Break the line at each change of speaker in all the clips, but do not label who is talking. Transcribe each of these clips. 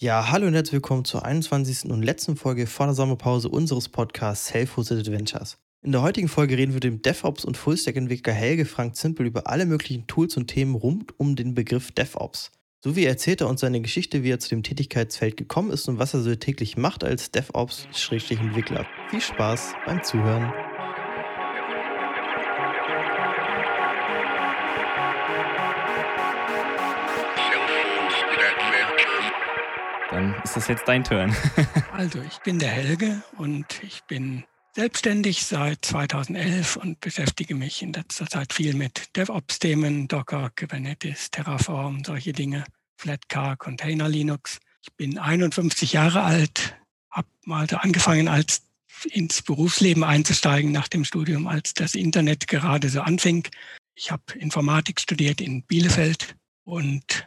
Ja, hallo und herzlich willkommen zur 21. und letzten Folge vor der Sommerpause unseres Podcasts Self-Hosted Adventures. In der heutigen Folge reden wir mit dem DevOps und Fullstack-Entwickler Helge Frank Zimpel über alle möglichen Tools und Themen rund um den Begriff DevOps. So wie erzählt er uns seine Geschichte, wie er zu dem Tätigkeitsfeld gekommen ist und was er so täglich macht als DevOps-Entwickler. Viel Spaß beim Zuhören.
Dann ist das jetzt dein Turn.
also, ich bin der Helge und ich bin selbstständig seit 2011 und beschäftige mich in letzter Zeit viel mit DevOps-Themen, Docker, Kubernetes, Terraform, solche Dinge, Flatcar, Container Linux. Ich bin 51 Jahre alt, habe mal angefangen, als ins Berufsleben einzusteigen nach dem Studium, als das Internet gerade so anfing. Ich habe Informatik studiert in Bielefeld und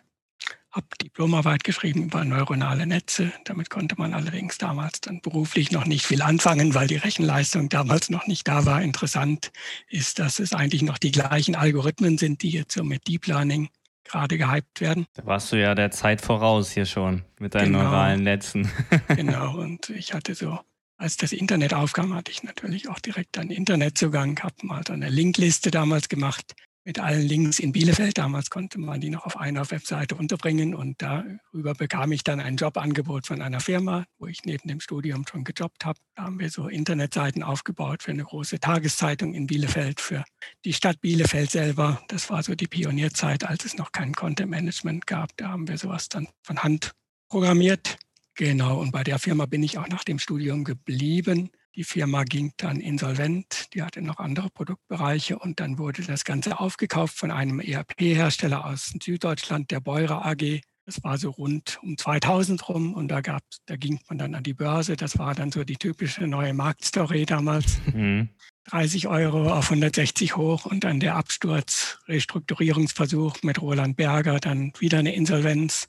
habe Diplomarbeit geschrieben über neuronale Netze. Damit konnte man allerdings damals dann beruflich noch nicht viel anfangen, weil die Rechenleistung damals noch nicht da war. Interessant ist, dass es eigentlich noch die gleichen Algorithmen sind, die jetzt so mit Deep Learning gerade gehypt werden.
Da warst du ja der Zeit voraus hier schon mit deinen genau, neuralen Netzen.
genau, und ich hatte so, als das Internet aufkam, hatte ich natürlich auch direkt einen Internetzugang, habe mal so eine Linkliste damals gemacht mit allen Links in Bielefeld. Damals konnte man die noch auf einer Webseite unterbringen und darüber bekam ich dann ein Jobangebot von einer Firma, wo ich neben dem Studium schon gejobbt habe. Da haben wir so Internetseiten aufgebaut für eine große Tageszeitung in Bielefeld, für die Stadt Bielefeld selber. Das war so die Pionierzeit, als es noch kein Content Management gab. Da haben wir sowas dann von Hand programmiert. Genau, und bei der Firma bin ich auch nach dem Studium geblieben. Die Firma ging dann insolvent, die hatte noch andere Produktbereiche und dann wurde das Ganze aufgekauft von einem ERP-Hersteller aus Süddeutschland, der Beurer AG. Das war so rund um 2000 rum und da, gab, da ging man dann an die Börse. Das war dann so die typische neue Marktstory damals. Mhm. 30 Euro auf 160 hoch und dann der Absturz, Restrukturierungsversuch mit Roland Berger, dann wieder eine Insolvenz,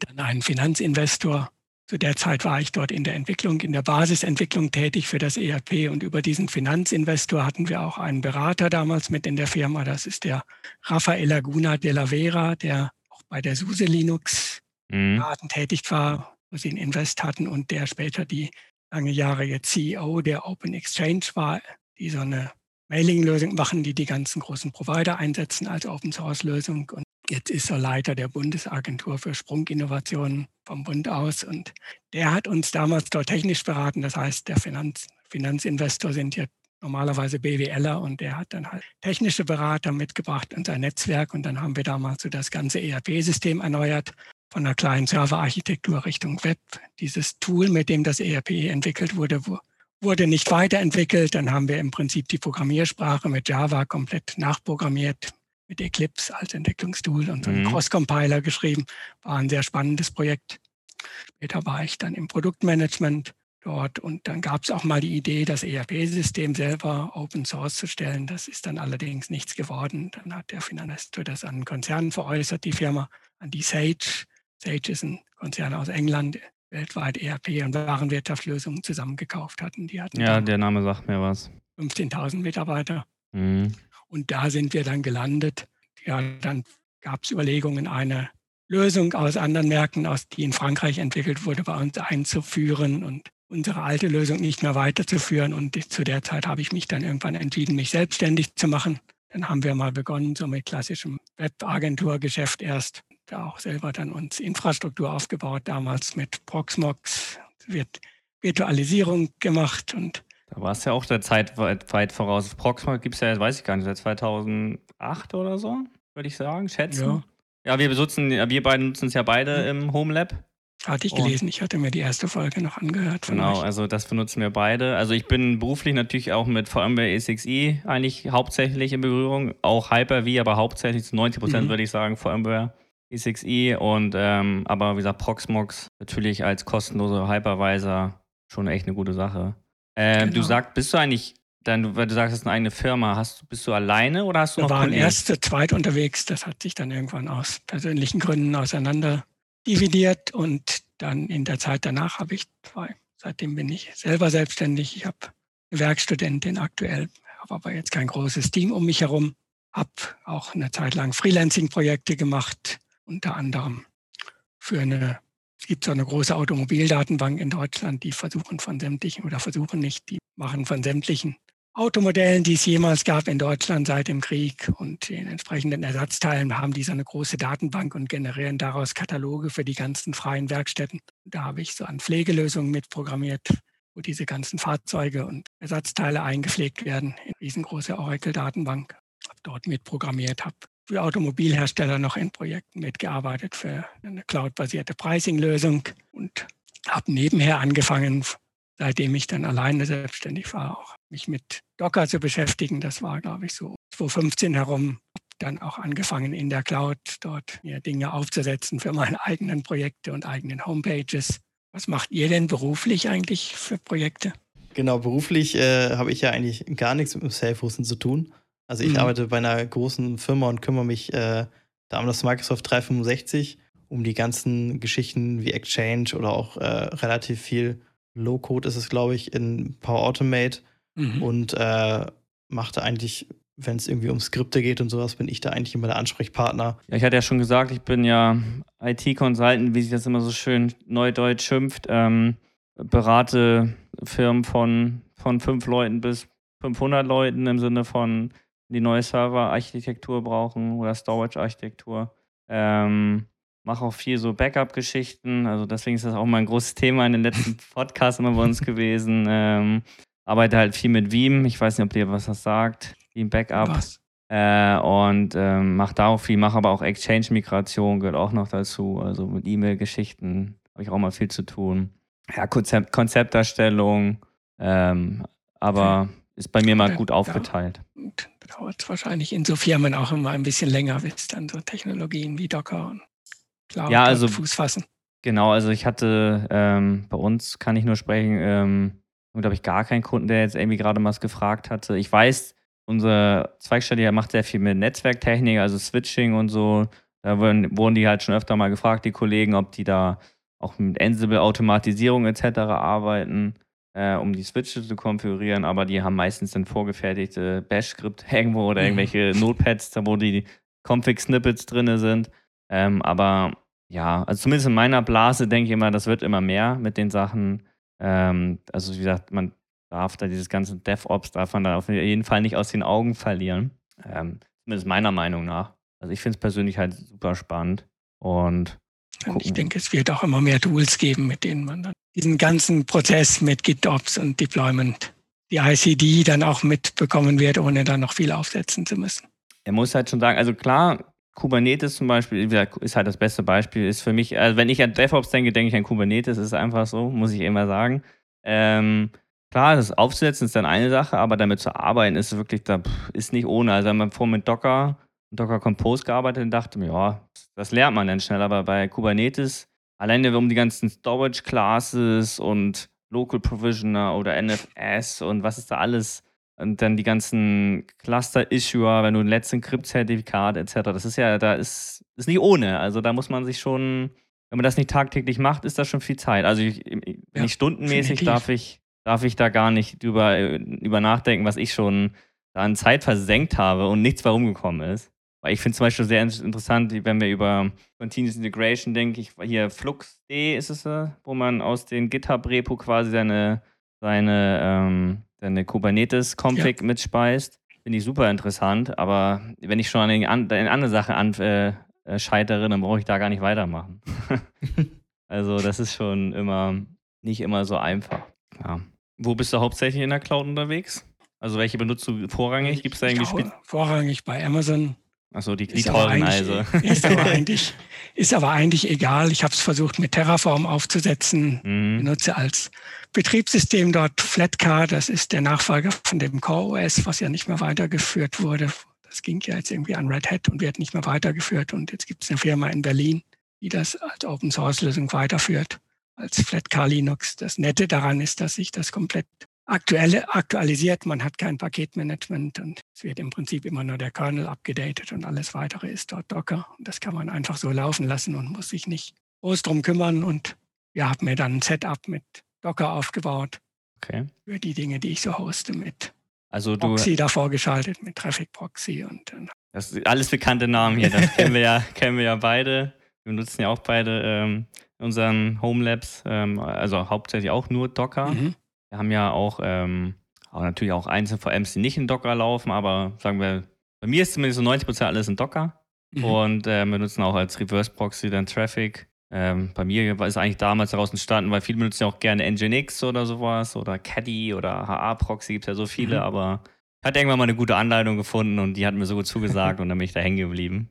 dann ein Finanzinvestor zu der Zeit war ich dort in der Entwicklung, in der Basisentwicklung tätig für das ERP und über diesen Finanzinvestor hatten wir auch einen Berater damals mit in der Firma. Das ist der Rafael Laguna de la Vera, der auch bei der SUSE Linux mhm. tätig war, wo sie einen Invest hatten und der später die lange Jahre jetzt CEO der Open Exchange war, die so eine Mailing-Lösung machen, die die ganzen großen Provider einsetzen als Open-Source-Lösung. Jetzt ist er Leiter der Bundesagentur für Sprunginnovationen vom Bund aus und der hat uns damals dort technisch beraten. Das heißt, der Finanz, Finanzinvestor sind ja normalerweise BWLer und der hat dann halt technische Berater mitgebracht und sein Netzwerk und dann haben wir damals so das ganze ERP-System erneuert von einer kleinen Serverarchitektur Richtung Web. Dieses Tool, mit dem das ERP entwickelt wurde, wurde nicht weiterentwickelt. Dann haben wir im Prinzip die Programmiersprache mit Java komplett nachprogrammiert mit Eclipse als Entwicklungstool und so einen mhm. Cross-Compiler geschrieben. War ein sehr spannendes Projekt. Später war ich dann im Produktmanagement dort und dann gab es auch mal die Idee, das ERP-System selber Open Source zu stellen. Das ist dann allerdings nichts geworden. Dann hat der Finanztor das an Konzernen veräußert, die Firma, an die Sage. Sage ist ein Konzern aus England, weltweit ERP und Warenwirtschaftslösungen zusammengekauft hatten. Die hatten
ja, der Name sagt mir was.
15.000 Mitarbeiter. Mhm. Und da sind wir dann gelandet. Ja, dann gab es Überlegungen, eine Lösung aus anderen Märkten, aus die in Frankreich entwickelt wurde, bei uns einzuführen und unsere alte Lösung nicht mehr weiterzuführen. Und zu der Zeit habe ich mich dann irgendwann entschieden, mich selbstständig zu machen. Dann haben wir mal begonnen, so mit klassischem Webagenturgeschäft erst, da auch selber dann uns Infrastruktur aufgebaut, damals mit Proxmox, wird Virtualisierung gemacht und
da war es ja auch der Zeit weit, weit voraus. Proxima gibt es ja, weiß ich gar nicht, seit 2008 oder so, würde ich sagen, schätzen. Ja, ja wir, benutzen, wir beiden nutzen es ja beide ja. im Home Lab.
Hatte ich gelesen, Und ich hatte mir die erste Folge noch angehört.
genau,
euch.
also das benutzen wir beide. Also ich bin beruflich natürlich auch mit VMware ESXi eigentlich hauptsächlich in Berührung, auch Hyper-V, aber hauptsächlich zu 90 Prozent mhm. würde ich sagen VMware ESXi und ähm, aber wie gesagt Proxmox natürlich als kostenloser Hypervisor schon echt eine gute Sache. Äh, genau. Du sagst, bist du eigentlich, dann, weil du sagst, es ist eine eigene Firma, hast, bist du alleine oder hast du
Wir
noch
waren erst zu zweit unterwegs, das hat sich dann irgendwann aus persönlichen Gründen auseinander dividiert und dann in der Zeit danach habe ich zwei. Seitdem bin ich selber selbstständig. Ich habe eine Werkstudentin aktuell, habe aber jetzt kein großes Team um mich herum. Habe auch eine Zeit lang Freelancing-Projekte gemacht, unter anderem für eine Es gibt so eine große Automobildatenbank in Deutschland, die versuchen von sämtlichen oder versuchen nicht, die machen von sämtlichen Automodellen, die es jemals gab in Deutschland seit dem Krieg und den entsprechenden Ersatzteilen haben die so eine große Datenbank und generieren daraus Kataloge für die ganzen freien Werkstätten. Da habe ich so an Pflegelösungen mitprogrammiert, wo diese ganzen Fahrzeuge und Ersatzteile eingepflegt werden in riesengroße Oracle-Datenbank. Habe dort mitprogrammiert, habe für Automobilhersteller noch in Projekten mitgearbeitet für eine cloud-basierte Pricing-Lösung und habe nebenher angefangen, seitdem ich dann alleine selbstständig war, auch mich mit Docker zu beschäftigen. Das war, glaube ich, so 2015 herum. Dann auch angefangen in der Cloud dort mir Dinge aufzusetzen für meine eigenen Projekte und eigenen Homepages. Was macht ihr denn beruflich eigentlich für Projekte?
Genau, beruflich äh, habe ich ja eigentlich gar nichts mit dem Self-Hosten zu tun. Also ich mhm. arbeite bei einer großen Firma und kümmere mich äh, da um das Microsoft 365, um die ganzen Geschichten wie Exchange oder auch äh, relativ viel Low-Code ist es, glaube ich, in Power Automate mhm. und äh, machte eigentlich, wenn es irgendwie um Skripte geht und sowas, bin ich da eigentlich immer der Ansprechpartner.
Ja, ich hatte ja schon gesagt, ich bin ja IT-Consultant, wie sich das immer so schön neudeutsch schimpft. Ähm, berate Firmen von, von fünf Leuten bis 500 Leuten im Sinne von die neue Server-Architektur brauchen oder Storage-Architektur. Ähm, mache auch viel so Backup-Geschichten. Also deswegen ist das auch mal ein großes Thema in den letzten Podcasts immer bei uns gewesen. Ähm, arbeite halt viel mit Veeam. Ich weiß nicht, ob dir was das sagt. Veeam Backup. Was? Äh, und ähm, mache da auch viel, mache aber auch Exchange-Migration, gehört auch noch dazu. Also mit E-Mail-Geschichten habe ich auch mal viel zu tun. Ja, Konzept, Konzepterstellung, ähm, aber okay. Ist bei mir mal gut aufgeteilt.
Da dauert es wahrscheinlich in so Firmen auch immer ein bisschen länger, bis dann so Technologien wie Docker und
Cloud ja, also, Fuß fassen. Genau, also ich hatte ähm, bei uns, kann ich nur sprechen, ähm, glaube ich, gar keinen Kunden, der jetzt irgendwie gerade mal was gefragt hatte. Ich weiß, unsere Zweigstelle macht sehr viel mit Netzwerktechnik, also Switching und so. Da wurden, wurden die halt schon öfter mal gefragt, die Kollegen, ob die da auch mit Ansible-Automatisierung etc. arbeiten, äh, um die Switche zu konfigurieren, aber die haben meistens dann vorgefertigte Bash-Skript irgendwo oder irgendwelche Notepads, wo die Config-Snippets drin sind. Ähm, aber ja, also zumindest in meiner Blase denke ich immer, das wird immer mehr mit den Sachen. Ähm, also wie gesagt, man darf da dieses ganze DevOps, darf man da auf jeden Fall nicht aus den Augen verlieren. Ähm, zumindest meiner Meinung nach. Also ich finde es persönlich halt super spannend. Und,
und ich denke, es wird auch immer mehr Tools geben, mit denen man dann diesen ganzen Prozess mit GitOps und Deployment, die ICD dann auch mitbekommen wird, ohne dann noch viel aufsetzen zu müssen.
Er muss halt schon sagen, also klar, Kubernetes zum Beispiel ist halt das beste Beispiel, ist für mich, also wenn ich an DevOps denke, denke ich an Kubernetes, ist einfach so, muss ich immer sagen. Ähm, klar, das aufzusetzen ist dann eine Sache, aber damit zu arbeiten ist wirklich, da ist nicht ohne. Also wenn man vorhin mit Docker, Docker Compose gearbeitet und dachte mir, ja, das lernt man dann schnell, aber bei Kubernetes, alleine um die ganzen Storage Classes und Local Provisioner oder NFS und was ist da alles und dann die ganzen Cluster-Issuer, wenn du ein Let's Encrypt-Zertifikat etc. Das ist ja, da ist, ist nicht ohne. Also da muss man sich schon, wenn man das nicht tagtäglich macht, ist das schon viel Zeit. Also ich, ja, nicht stundenmäßig darf ich, darf ich da gar nicht über, über nachdenken, was ich schon da an Zeit versenkt habe und nichts warum gekommen ist. Weil ich finde zum Beispiel sehr interessant, wenn wir über Continuous Integration denken, ich, hier FluxD ist es, wo man aus dem GitHub-Repo quasi seine, seine ähm, deine Kubernetes-Config ja. mitspeist. Finde ich super interessant, aber wenn ich schon an, den, an, an andere Sachen an, äh, äh, scheitere, dann brauche ich da gar nicht weitermachen. also das ist schon immer nicht immer so einfach. Ja. Wo bist du hauptsächlich in der Cloud unterwegs? Also welche benutzt du vorrangig? Gibt es da irgendwie
Vorrangig bei Amazon,
Achso, die, die teuren also.
Ist aber eigentlich, ist aber eigentlich egal. Ich habe es versucht mit Terraform aufzusetzen. Mhm. Benutze als Betriebssystem dort Flatcar. Das ist der Nachfolger von dem Core OS, was ja nicht mehr weitergeführt wurde. Das ging ja jetzt irgendwie an Red Hat und wird nicht mehr weitergeführt. Und jetzt gibt es eine Firma in Berlin, die das als Open Source Lösung weiterführt, als Flatcar Linux. Das Nette daran ist, dass sich das komplett aktuelle, aktualisiert. Man hat kein Paketmanagement und es wird im Prinzip immer nur der Kernel abgedatet und alles weitere ist dort Docker. Und das kann man einfach so laufen lassen und muss sich nicht groß drum kümmern. Und wir haben mir dann ein Setup mit Docker aufgebaut. Okay. Für die Dinge, die ich so hoste mit also du, Proxy davor geschaltet, mit Traffic Proxy und
Das sind alles bekannte Namen hier, das kennen wir ja, kennen wir ja beide. Wir nutzen ja auch beide ähm, unseren Homelabs, ähm, also hauptsächlich auch nur Docker. Mhm. Wir haben ja auch, ähm, auch natürlich auch einzelne VMs, die nicht in Docker laufen, aber sagen wir, bei mir ist zumindest so 90% alles in Docker. Mhm. Und äh, wir nutzen auch als Reverse Proxy dann Traffic. Ähm, bei mir ist eigentlich damals daraus entstanden, weil viele benutzen ja auch gerne Nginx oder sowas oder Caddy oder HA-Proxy, gibt es ja so viele, mhm. aber hatte irgendwann mal eine gute Anleitung gefunden und die hat mir so gut zugesagt und dann bin ich da hängen geblieben.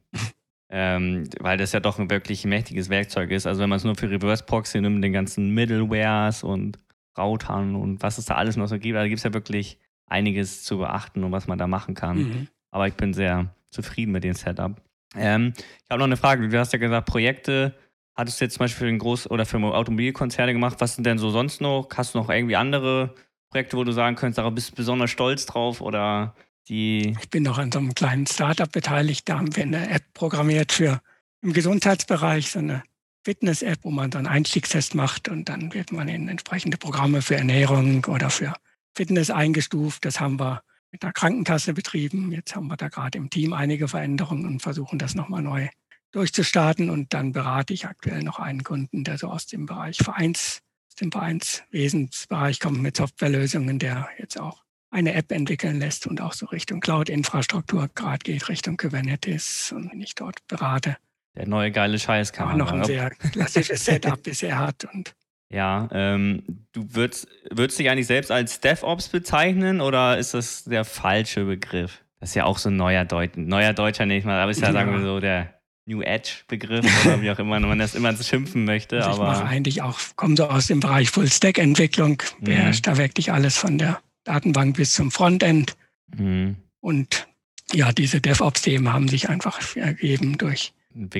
Ähm, weil das ja doch ein wirklich mächtiges Werkzeug ist. Also wenn man es nur für Reverse Proxy nimmt, den ganzen Middlewares und Routern und was es da alles noch so gibt, da gibt es ja wirklich einiges zu beachten und was man da machen kann. Mhm. Aber ich bin sehr zufrieden mit dem Setup. Ähm, ich habe noch eine Frage. Du hast ja gesagt, Projekte hattest du jetzt zum Beispiel für den Groß- oder für Automobilkonzerne gemacht. Was sind denn so sonst noch? Hast du noch irgendwie andere Projekte, wo du sagen könntest, darauf bist du besonders stolz drauf oder die.
Ich bin noch an so einem kleinen Startup beteiligt. Da haben wir eine App programmiert für im Gesundheitsbereich, so eine Fitness-App, wo man dann Einstiegstest macht und dann wird man in entsprechende Programme für Ernährung oder für Fitness eingestuft. Das haben wir mit einer Krankenkasse betrieben. Jetzt haben wir da gerade im Team einige Veränderungen und versuchen das nochmal neu durchzustarten. Und dann berate ich aktuell noch einen Kunden, der so aus dem Bereich Vereins, aus dem Vereinswesensbereich kommt mit Softwarelösungen, der jetzt auch eine App entwickeln lässt und auch so Richtung Cloud-Infrastruktur gerade geht, Richtung Kubernetes und wenn ich dort berate.
Der neue geile Scheiß kann
auch noch ein sehr klassisches Setup bisher hat und
ja, ähm, du würdest, würdest dich eigentlich selbst als DevOps bezeichnen oder ist das der falsche Begriff? Das ist ja auch so ein neuer, Deut neuer Deutscher nicht mal, aber ist ja, ja. sagen wir so, der New Edge-Begriff oder wie auch immer man das immer schimpfen möchte. Also
aber ich mache eigentlich auch, komme so aus dem Bereich Full-Stack-Entwicklung, mhm. beherrscht da wirklich alles von der Datenbank bis zum Frontend. Mhm. Und ja, diese DevOps-Themen haben sich einfach ergeben durch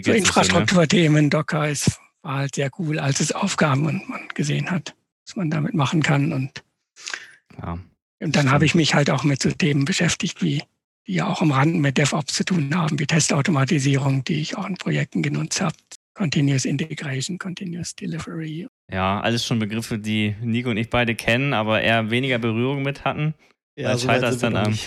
so Infrastrukturthemen. Docker ist war halt sehr cool, als es aufkam und man gesehen hat, was man damit machen kann. Und, ja, und dann habe ich mich halt auch mit so Themen beschäftigt, wie die ja auch am Rand mit DevOps zu tun haben, wie Testautomatisierung, die ich auch in Projekten genutzt habe. Continuous Integration, Continuous Delivery.
Ja, alles schon Begriffe, die Nico und ich beide kennen, aber eher weniger Berührung mit hatten. Ja, so scheitert es dann am.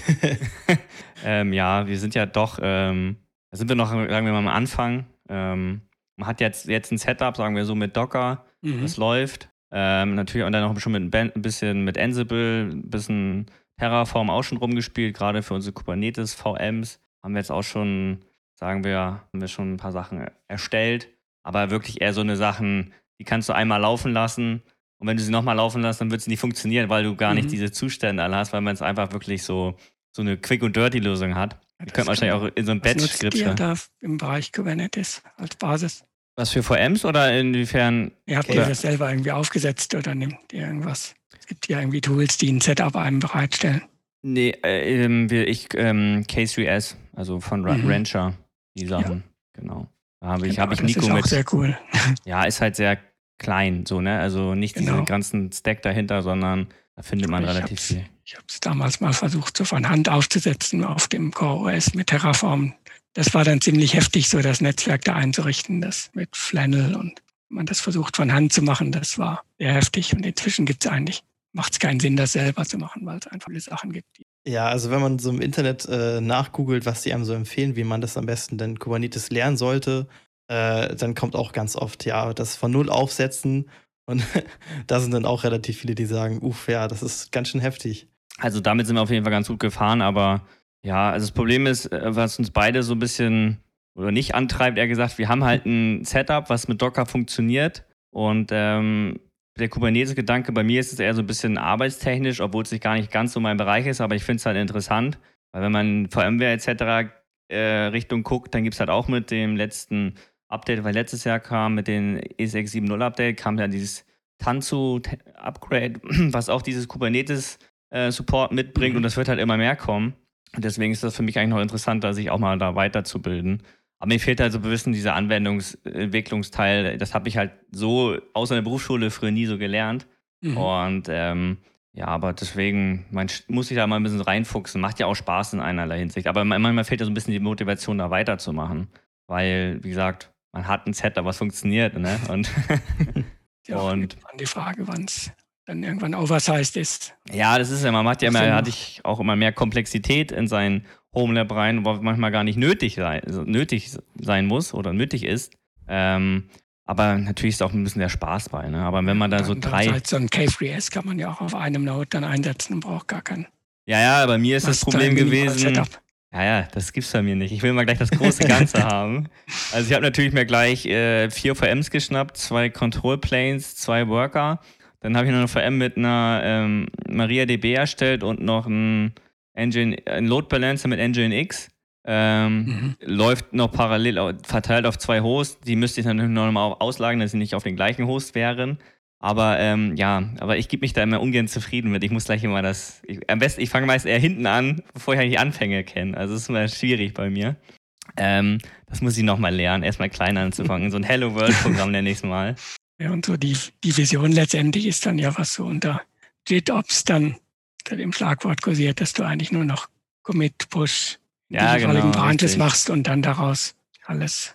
ähm, ja, wir sind ja doch, ähm, da sind wir noch, sagen wir mal, am Anfang. Ähm, man hat jetzt, jetzt ein Setup, sagen wir so, mit Docker, mhm. das läuft. Ähm, natürlich und dann noch schon mit ein bisschen mit Ansible, ein bisschen Terraform auch schon rumgespielt, gerade für unsere Kubernetes VMs. Haben wir jetzt auch schon, sagen wir, haben wir schon ein paar Sachen erstellt. Aber wirklich eher so eine Sachen, die kannst du einmal laufen lassen. Und wenn du sie nochmal laufen lässt, dann wird sie nicht funktionieren, weil du gar mhm. nicht diese Zustände alle hast, weil man es einfach wirklich so, so eine Quick- und Dirty-Lösung hat. Ja, die könnte man wahrscheinlich auch in so einem Batch-Skript.
Was da im Bereich Kubernetes als Basis?
Was für VMs oder inwiefern?
Ihr habt ihr das selber irgendwie aufgesetzt oder nimmt ihr irgendwas? Es gibt ja irgendwie Tools, die ein Setup einem bereitstellen.
Nee, äh, ähm, ich, ähm, K3S, also von mhm. Rancher, die Sachen, ja. genau. Da habe ich, genau, hab ich Nico
das ist
auch mit.
sehr cool.
Ja, ist halt sehr klein, so, ne? Also nicht genau. diesen ganzen Stack dahinter, sondern da findet man ich relativ viel.
Ich habe es damals mal versucht, so von Hand aufzusetzen auf dem Core OS mit Terraform das war dann ziemlich heftig, so das Netzwerk da einzurichten, das mit Flannel und man das versucht von Hand zu machen, das war sehr heftig. Und inzwischen gibt es eigentlich, macht es keinen Sinn, das selber zu machen, weil es einfach viele Sachen gibt.
Ja, also wenn man so im Internet äh, nachgoogelt, was die einem so empfehlen, wie man das am besten denn Kubernetes lernen sollte, äh, dann kommt auch ganz oft, ja, das von Null aufsetzen. Und da sind dann auch relativ viele, die sagen, uff, ja, das ist ganz schön heftig.
Also damit sind wir auf jeden Fall ganz gut gefahren, aber ja, also das Problem ist, äh, was uns beide so ein bisschen oder nicht antreibt, eher gesagt, wir haben halt ein Setup, was mit Docker funktioniert und ähm, der Kubernetes-Gedanke bei mir ist es eher so ein bisschen arbeitstechnisch, obwohl es nicht gar nicht ganz so mein Bereich ist, aber ich finde es halt interessant, weil wenn man VMware etc. Äh, Richtung guckt, dann gibt es halt auch mit dem letzten Update, weil letztes Jahr kam mit dem ESX 7.0 Update, kam ja dieses Tanzu-Upgrade, was auch dieses Kubernetes-Support äh, mitbringt mhm. und das wird halt immer mehr kommen. Und deswegen ist das für mich eigentlich noch interessanter, sich auch mal da weiterzubilden. Aber mir fehlt halt so ein bisschen dieser Anwendungsentwicklungsteil. Das habe ich halt so außer der Berufsschule früher nie so gelernt. Mhm. Und ähm, ja, aber deswegen man muss ich da mal ein bisschen reinfuchsen. Macht ja auch Spaß in einerlei Hinsicht. Aber manchmal fehlt ja so ein bisschen die Motivation, da weiterzumachen. Weil, wie gesagt, man hat ein Set, aber es funktioniert. Ne? Und,
ja, und die Frage, wann es dann irgendwann oversized ist.
Ja, das ist ja, man macht ja immer, hatte ich auch immer mehr Komplexität in sein Homelab rein, wo manchmal gar nicht nötig sein, nötig sein muss oder nötig ist. Ähm, aber natürlich ist auch ein bisschen der Spaß bei. Ne? Aber wenn man da so drei.
So ein K3S kann man ja auch auf einem Node dann einsetzen und braucht gar keinen.
Ja, ja, bei mir ist das Problem gewesen. Ja, ja, das gibt's bei mir nicht. Ich will mal gleich das große Ganze haben. Also ich habe natürlich mir gleich äh, vier VMs geschnappt, zwei Control Planes, zwei Worker. Dann habe ich noch eine VM mit einer ähm, MariaDB erstellt und noch ein Engine, ein Load Balancer mit Engine X. Ähm, mhm. Läuft noch parallel verteilt auf zwei Hosts. Die müsste ich dann noch mal auslagern, dass sie nicht auf den gleichen Host wären. Aber ähm, ja, aber ich gebe mich da immer ungern zufrieden mit. Ich muss gleich immer das. Ich, am besten, ich fange meist eher hinten an, bevor ich die Anfänge kenne. Also das ist immer schwierig bei mir. Ähm, das muss ich nochmal lernen, erstmal klein anzufangen. so ein Hello World-Programm nenne ich es mal.
Ja, und so die, die Vision letztendlich ist dann ja, was so unter JIT-Ops dann unter dem Schlagwort kursiert, dass du eigentlich nur noch Commit, Push, ja, die genau, Branches machst und dann daraus alles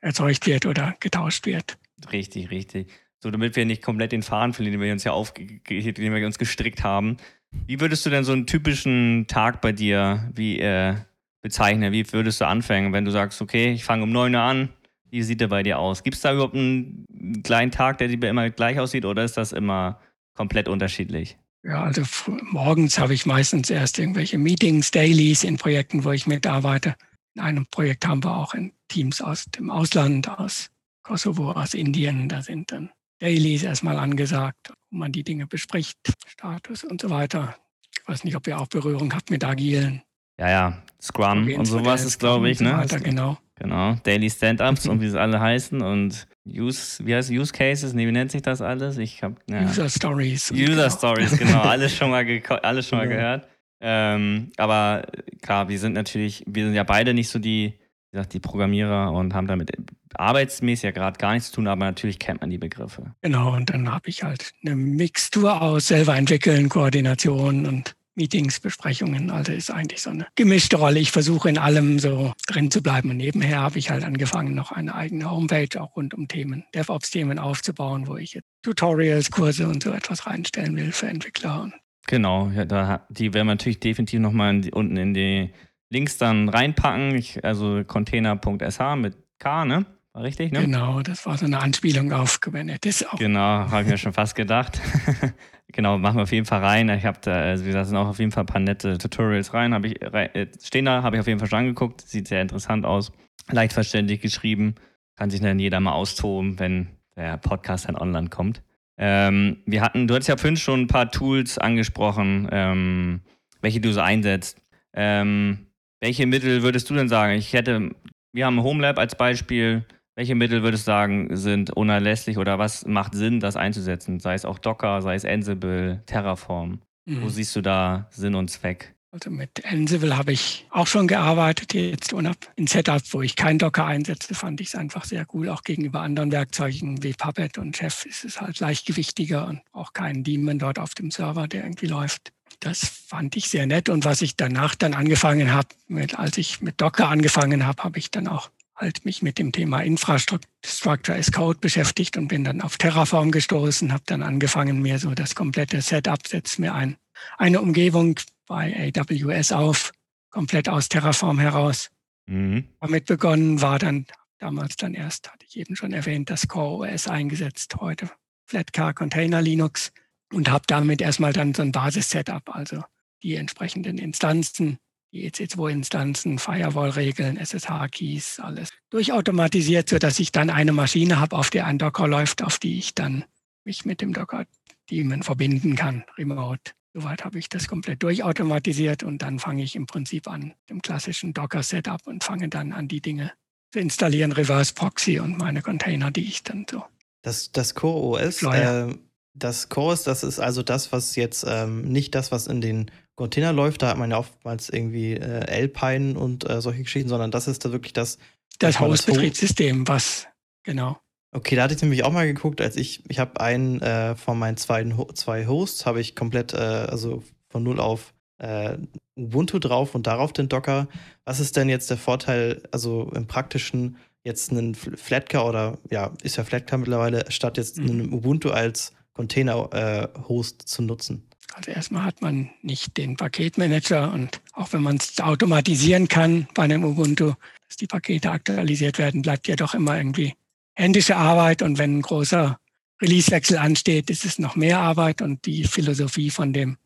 erzeugt wird oder getauscht wird.
Richtig, richtig. So, damit wir nicht komplett den Faden verlieren, den wir uns ja auf, den wir uns gestrickt haben. Wie würdest du denn so einen typischen Tag bei dir wie, äh, bezeichnen? Wie würdest du anfangen, wenn du sagst, okay, ich fange um 9 Uhr an, wie sieht der bei dir aus? Gibt es da überhaupt einen kleinen Tag, der dir immer gleich aussieht oder ist das immer komplett unterschiedlich?
Ja, also morgens habe ich meistens erst irgendwelche Meetings, Dailies in Projekten, wo ich mitarbeite. In einem Projekt haben wir auch in Teams aus dem Ausland, aus Kosovo, aus Indien. Da sind dann Dailies erstmal angesagt, wo man die Dinge bespricht, Status und so weiter. Ich weiß nicht, ob ihr auch Berührung habt mit agilen.
Ja, ja, Scrum und sowas ist, glaube ich, ne?
Weiter, genau.
Genau, Daily Stand-Ups und wie sie alle heißen und Use, wie heißt Use Cases? Nee, wie nennt sich das alles? Ich habe
ja. User Stories.
User genau. Stories, genau, alles schon mal, alles schon mal ja. gehört. Ähm, aber klar, wir sind natürlich, wir sind ja beide nicht so die, wie gesagt, die Programmierer und haben damit arbeitsmäßig ja gerade gar nichts zu tun, aber natürlich kennt man die Begriffe.
Genau, und dann habe ich halt eine Mixtur aus selber entwickeln, Koordination und Meetings, Besprechungen. Also ist eigentlich so eine gemischte Rolle. Ich versuche in allem so drin zu bleiben. Und nebenher habe ich halt angefangen, noch eine eigene Homepage auch rund um Themen, DevOps-Themen aufzubauen, wo ich Tutorials, Kurse und so etwas reinstellen will für Entwickler.
Genau, ja, da, die werden wir natürlich definitiv nochmal unten in die Links dann reinpacken. Ich, also container.sh mit K, ne? War richtig, ne?
Genau, das war so eine Anspielung auf Kubernetes
auch. Genau, habe ich mir schon fast gedacht. genau, machen wir auf jeden Fall rein. Ich habe da, also wie gesagt, sind auch auf jeden Fall ein paar nette Tutorials rein. Hab ich, äh, stehen da, habe ich auf jeden Fall schon angeguckt. Sieht sehr interessant aus. Leicht verständlich geschrieben. Kann sich dann jeder mal austoben, wenn der Podcast dann online kommt. Ähm, wir hatten, du hattest ja vorhin schon ein paar Tools angesprochen, ähm, welche du so einsetzt. Ähm, welche Mittel würdest du denn sagen? Ich hätte, wir haben HomeLab als Beispiel. Welche Mittel würdest du sagen, sind unerlässlich oder was macht Sinn, das einzusetzen? Sei es auch Docker, sei es Ansible, Terraform. Mhm. Wo siehst du da Sinn und Zweck?
Also mit Ansible habe ich auch schon gearbeitet, jetzt in Setup, wo ich kein Docker einsetze, fand ich es einfach sehr cool. Auch gegenüber anderen Werkzeugen wie Puppet und Chef ist es halt leichtgewichtiger und auch keinen Daemon dort auf dem Server, der irgendwie läuft. Das fand ich sehr nett. Und was ich danach dann angefangen habe, als ich mit Docker angefangen habe, habe ich dann auch halt mich mit dem Thema Infrastructure as Code beschäftigt und bin dann auf Terraform gestoßen, habe dann angefangen, mir so das komplette Setup, setze mir ein, eine Umgebung bei AWS auf, komplett aus Terraform heraus. Mhm. Damit begonnen war dann damals dann erst, hatte ich eben schon erwähnt, das Core OS eingesetzt, heute Flatcar Container Linux und habe damit erstmal dann so ein Basis-Setup, also die entsprechenden Instanzen die EC2-Instanzen, Firewall-Regeln, SSH-Keys, alles durchautomatisiert, sodass ich dann eine Maschine habe, auf der ein Docker läuft, auf die ich dann mich mit dem Docker-Daemon verbinden kann, remote. Soweit habe ich das komplett durchautomatisiert und dann fange ich im Prinzip an dem klassischen Docker-Setup und fange dann an, die Dinge zu installieren, Reverse Proxy und meine Container, die ich dann so.
Das, das Core OS, äh, das Core OS, das ist also das, was jetzt ähm, nicht das, was in den Container läuft, da hat man ja oftmals irgendwie äh, Alpine und äh, solche Geschichten, sondern das ist da wirklich das.
Das Hausbetriebssystem, was, genau.
Okay, da hatte ich nämlich auch mal geguckt, als ich, ich habe einen äh, von meinen zwei, zwei Hosts, habe ich komplett, äh, also von null auf äh, Ubuntu drauf und darauf den Docker. Was ist denn jetzt der Vorteil, also im praktischen, jetzt einen Flatcar oder ja, ist ja Flatcar mittlerweile, statt jetzt mhm. einen Ubuntu als Container-Host äh, zu nutzen?
Also erstmal hat man nicht den Paketmanager und auch wenn man es automatisieren kann bei einem Ubuntu, dass die Pakete aktualisiert werden, bleibt ja doch immer irgendwie händische Arbeit und wenn ein großer Releasewechsel ansteht, ist es noch mehr Arbeit und die Philosophie von dem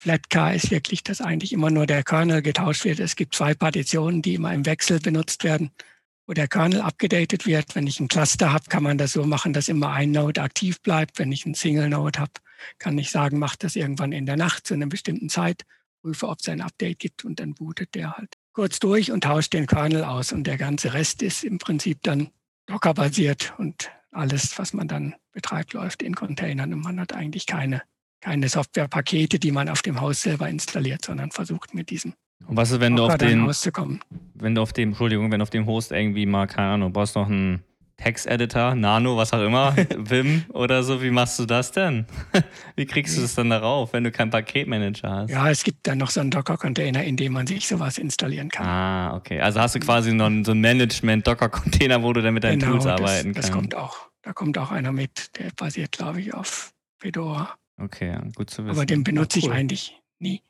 Flatcar ist wirklich, dass eigentlich immer nur der Kernel getauscht wird. Es gibt zwei Partitionen, die immer im Wechsel benutzt werden, wo der Kernel abgedatet wird. Wenn ich ein Cluster habe, kann man das so machen, dass immer ein Node aktiv bleibt. Wenn ich ein Single Node habe, kann ich sagen, macht das irgendwann in der Nacht zu einer bestimmten Zeit, prüfe, ob es ein Update gibt und dann bootet der halt kurz durch und tauscht den Kernel aus. Und der ganze Rest ist im Prinzip dann Docker-basiert und alles, was man dann betreibt, läuft in Containern und man hat eigentlich keine, keine Softwarepakete, die man auf dem Haus selber installiert, sondern versucht mit diesem
und was ist, wenn du auf den, wenn du auf dem, Entschuldigung, wenn auf dem Host irgendwie mal, keine Ahnung, brauchst noch einen Text-Editor, Nano, was auch immer, Vim oder so, wie machst du das denn? wie kriegst du das dann darauf, wenn du keinen Paketmanager hast?
Ja, es gibt dann noch so einen Docker-Container, in dem man sich sowas installieren kann.
Ah, okay. Also hast du quasi noch so einen Management-Docker-Container, wo du dann mit deinen
genau,
Tools
das,
arbeiten
das
kannst.
kommt auch. Da kommt auch einer mit, der basiert, glaube ich, auf Fedora.
Okay, gut zu wissen.
Aber den benutze
cool.
ich eigentlich nie.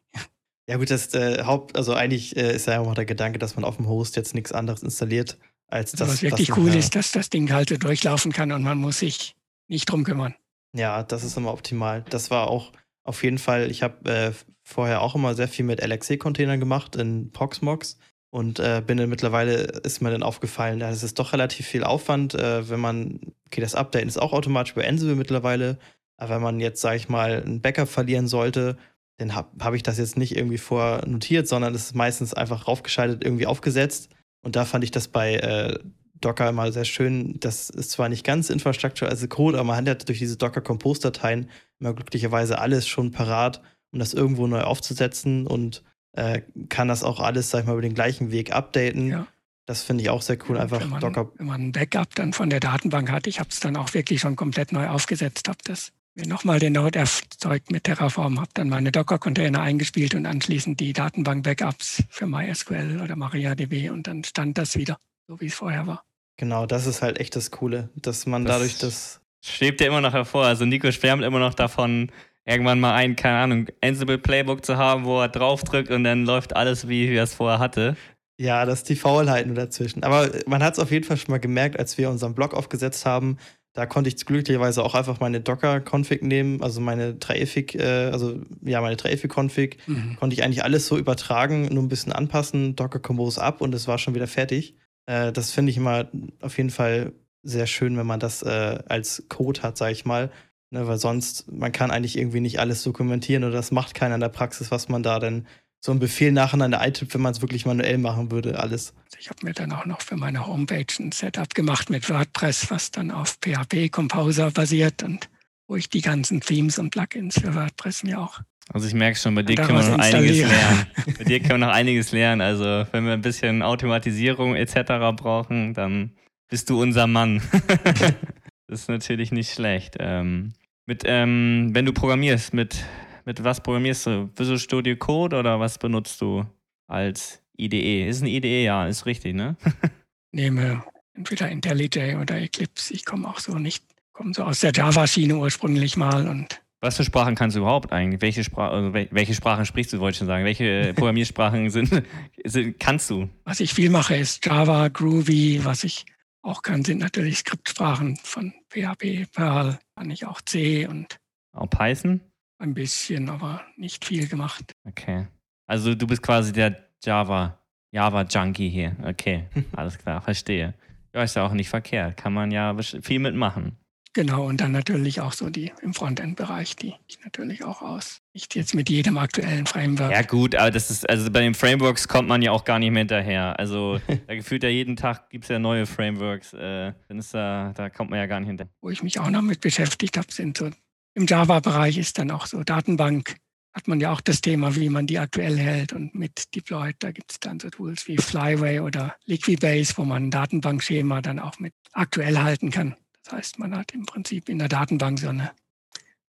Ja gut, das äh, Haupt, also eigentlich äh, ist ja auch der Gedanke, dass man auf dem Host jetzt nichts anderes installiert, als
Also
das.
was wirklich cool ist, dass das Ding halt so durchlaufen kann und man muss sich nicht drum kümmern.
Ja, das ist immer optimal. Das war auch auf jeden Fall, ich habe äh, vorher auch immer sehr viel mit LXC-Containern gemacht in Proxmox und äh, bin dann mittlerweile, ist mir dann aufgefallen, das ist doch relativ viel Aufwand, äh, wenn man, okay, das Update ist auch automatisch bei Ansible mittlerweile, aber wenn man jetzt, sage ich mal, ein Backup verlieren sollte, dann habe hab ich das jetzt nicht irgendwie vor notiert, sondern es ist meistens einfach raufgeschaltet, irgendwie aufgesetzt. Und da fand ich das bei äh, Docker immer sehr schön. Das ist zwar nicht ganz Infrastructure as a Code, aber man hat ja durch diese Docker-Compose-Dateien immer glücklicherweise alles schon parat, um das irgendwo neu aufzusetzen und äh, kann das auch alles, sag ich mal, über den gleichen Weg updaten.
Ja.
Das finde ich auch sehr cool.
Und
Einfach
wenn man,
Docker.
Wenn man ein Backup dann von der Datenbank hat, ich habe es dann auch wirklich schon komplett neu aufgesetzt, habe das mir nochmal den Node erzeugt mit Terraform, habe dann meine Docker-Container eingespielt und anschließend die Datenbank-Backups für MySQL oder MariaDB und dann stand das wieder, so wie es vorher war.
Genau, das ist halt echt das Coole, dass man
Das-
dadurch das.
Schwebt ja immer noch hervor. Also Nico schwärmt immer noch davon, irgendwann mal ein, keine Ahnung, Ansible Playbook zu haben, wo er draufdrückt und dann läuft alles, wie er es vorher hatte.
Ja, das ist die Faulheiten dazwischen. Aber man hat es auf jeden Fall schon mal gemerkt, als wir unseren Blog aufgesetzt haben. Da konnte ich glücklicherweise auch einfach meine Docker-Config nehmen, also meine 3-Ifig, äh, also ja, meine 3-Ifig-Config,
Mhm.
konnte ich eigentlich alles so übertragen, nur ein bisschen anpassen, Docker Compose ab und es war schon wieder fertig. Äh, das finde ich immer auf jeden Fall sehr schön, wenn man das äh, als Code hat, sage ich mal. Ne, weil sonst, man kann eigentlich irgendwie nicht alles dokumentieren oder das macht keiner in der Praxis, was man da dann so einen Befehl nacheinander eintippt, wenn man es wirklich manuell machen würde, alles.
Also ich habe mir dann auch noch für meine Homepage ein Setup gemacht mit WordPress, was dann auf PHP Composer basiert und wo ich die ganzen Themes und Plugins für WordPress mir auch
Also ich merke schon, bei dir können wir noch einiges lernen. bei dir können wir noch einiges lernen. Also wenn wir ein bisschen Automatisierung etc. brauchen, dann bist du unser Mann. das ist natürlich nicht schlecht. Ähm, mit, ähm, wenn du programmierst, mit, mit was programmierst du? Visual Studio Code oder was benutzt du als IDE? Ist ein IDE, ja, ist richtig, ne?
nehme, entweder IntelliJ oder Eclipse. Ich komme auch so nicht, komme so aus der Java-Schiene ursprünglich mal und
Was für Sprachen kannst du überhaupt eigentlich? Welche, Spra also wel- welche Sprachen sprichst du, wollte ich schon sagen? Welche Programmiersprachen sind, sind, kannst du?
was ich viel mache, ist Java, Groovy. Was ich auch kann, sind natürlich Skriptsprachen von PHP, Perl, kann ich auch C und
Auch Python?
Ein bisschen, aber nicht viel gemacht.
Okay. Also du bist quasi der Java, Java-Junkie hier. Okay, alles klar, verstehe. Ja, ist ja auch nicht verkehrt. Kann man ja viel mitmachen.
Genau, und dann natürlich auch so die im Frontend-Bereich, die ich natürlich auch aus. Nicht jetzt mit jedem aktuellen Framework.
Ja gut, aber das ist, also bei den Frameworks kommt man ja auch gar nicht mehr hinterher. Also da gefühlt ja jeden Tag gibt es ja neue Frameworks. Äh, dann ist da, da kommt man ja gar nicht hinterher.
wo ich mich auch noch mit beschäftigt habe, sind so im Java-Bereich ist dann auch so Datenbank. Hat man ja auch das Thema, wie man die aktuell hält und mit Deployed. Da gibt es dann so Tools wie Flyway oder Liquibase, wo man ein Datenbankschema dann auch mit aktuell halten kann. Das heißt, man hat im Prinzip in der Datenbank so eine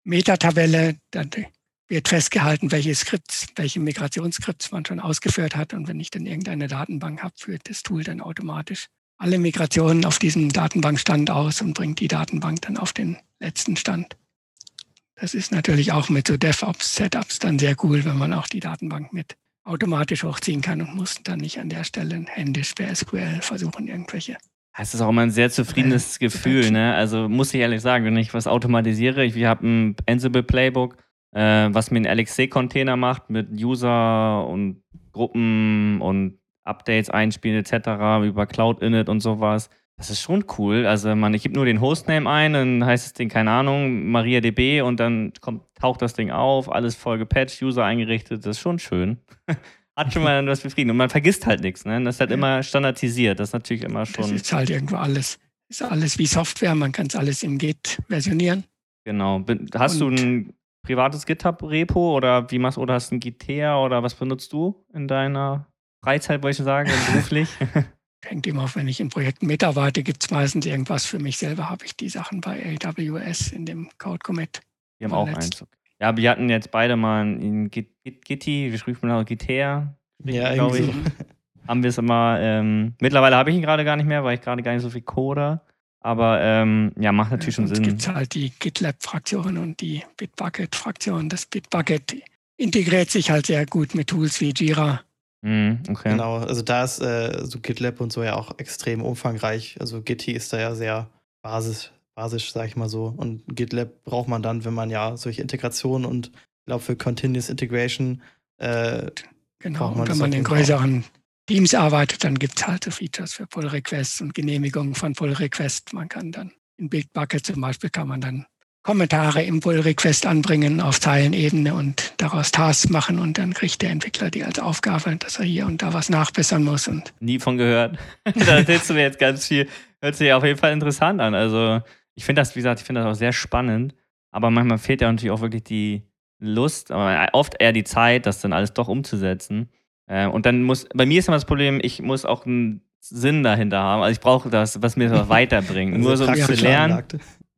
Metatabelle, da wird festgehalten, welche Skripts, welche Migrationsskripts man schon ausgeführt hat. Und wenn ich dann irgendeine Datenbank habe, führt das Tool dann automatisch alle Migrationen auf diesem Datenbankstand aus und bringt die Datenbank dann auf den letzten Stand. Das ist natürlich auch mit so DevOps-Setups dann sehr cool, wenn man auch die Datenbank mit automatisch hochziehen kann und muss dann nicht an der Stelle händisch per SQL versuchen, irgendwelche
Es ist auch immer ein sehr zufriedenes Gefühl, ne? Also muss ich ehrlich sagen, wenn ich was automatisiere, ich, wir haben ein Ansible Playbook, äh, was mir einen LXC-Container macht mit User und Gruppen und Updates einspielen etc. über Cloud Init und sowas. Das ist schon cool. Also man, ich gebe nur den Hostname ein, dann heißt das Ding, keine Ahnung, MariaDB und dann kommt, taucht das Ding auf, alles voll gepatcht, User eingerichtet. Das ist schon schön. Hat schon mal was befriedigend. Und man vergisst halt nichts. Ne? Das ist halt immer standardisiert. Das ist natürlich immer schon. Das
ist halt irgendwo alles. Ist alles wie Software. Man kann es alles im Git versionieren.
Genau. Hast und du ein privates GitHub-Repo oder wie machst oder hast du ein Gitter oder was benutzt du in deiner Freizeit, wollte ich sagen, beruflich?
Hängt immer auf, wenn ich in Projekten mitarbeite, gibt es meistens irgendwas. Für mich selber habe ich die Sachen bei AWS in dem Code Commit.
Wir haben auch eins. Ja, wir hatten jetzt beide mal ein Gitti, wie schrieb man auch Gitter?
Ja, glaube ich.
haben wir es immer. Ähm, mittlerweile habe ich ihn gerade gar nicht mehr, weil ich gerade gar nicht so viel code. Aber ähm, ja, macht natürlich schon Sinn. Es
gibt halt die GitLab-Fraktion und die Bitbucket-Fraktion. Das Bitbucket integriert sich halt sehr gut mit Tools wie Jira.
Mm, okay. Genau, also da ist äh, so GitLab und so ja auch extrem umfangreich. Also Gitti ist da ja sehr basis, basisch, sag ich mal so. Und GitLab braucht man dann, wenn man ja solche Integrationen und ich glaube für Continuous Integration äh,
Genau, man und wenn man in größeren Teams arbeitet, dann gibt es halt so Features für Pull Requests und Genehmigungen von Pull Requests. Man kann dann in Bitbucket zum Beispiel kann man dann Kommentare im Pull Request anbringen auf Zeilenebene und daraus Tasks machen und dann kriegt der Entwickler die als Aufgabe, dass er hier und da was nachbessern muss. Und
Nie von gehört. da erzählst du mir jetzt ganz viel. Hört sich auf jeden Fall interessant an. Also ich finde das, wie gesagt, ich finde das auch sehr spannend. Aber manchmal fehlt ja natürlich auch wirklich die Lust, aber oft eher die Zeit, das dann alles doch umzusetzen. Äh, und dann muss, bei mir ist immer das Problem, ich muss auch einen Sinn dahinter haben. Also ich brauche das, was mir so weiterbringt. also Nur so zu lernen.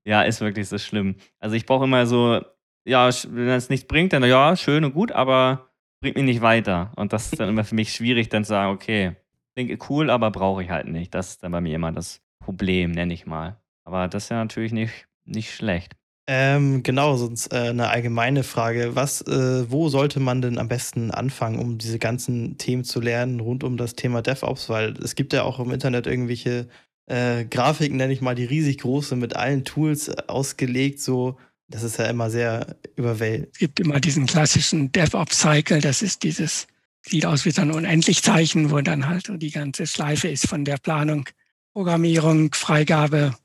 Ja, ist wirklich so schlimm. Also ich brauche immer so, ja, wenn es nichts bringt, dann ja, schön und gut, aber bringt mich nicht weiter. Und das ist dann immer für mich schwierig, dann zu sagen, okay, klingt cool, aber brauche ich halt nicht. Das ist dann bei mir immer das Problem, nenne ich mal. Aber das ist ja natürlich nicht, nicht schlecht.
Ähm, genau, sonst äh, eine allgemeine Frage. Was, äh, wo sollte man denn am besten anfangen, um diese ganzen Themen zu lernen rund um das Thema DevOps? Weil es gibt ja auch im Internet irgendwelche äh, Grafiken, nenne ich mal, die riesig groß sind, mit allen Tools äh, ausgelegt, so. Das ist ja immer sehr überwältigend.
Es gibt immer diesen klassischen DevOps-Cycle, das ist dieses, sieht aus wie so ein Unendlichzeichen, wo dann halt so die ganze Schleife ist von der Planung, Programmierung, Freigabe,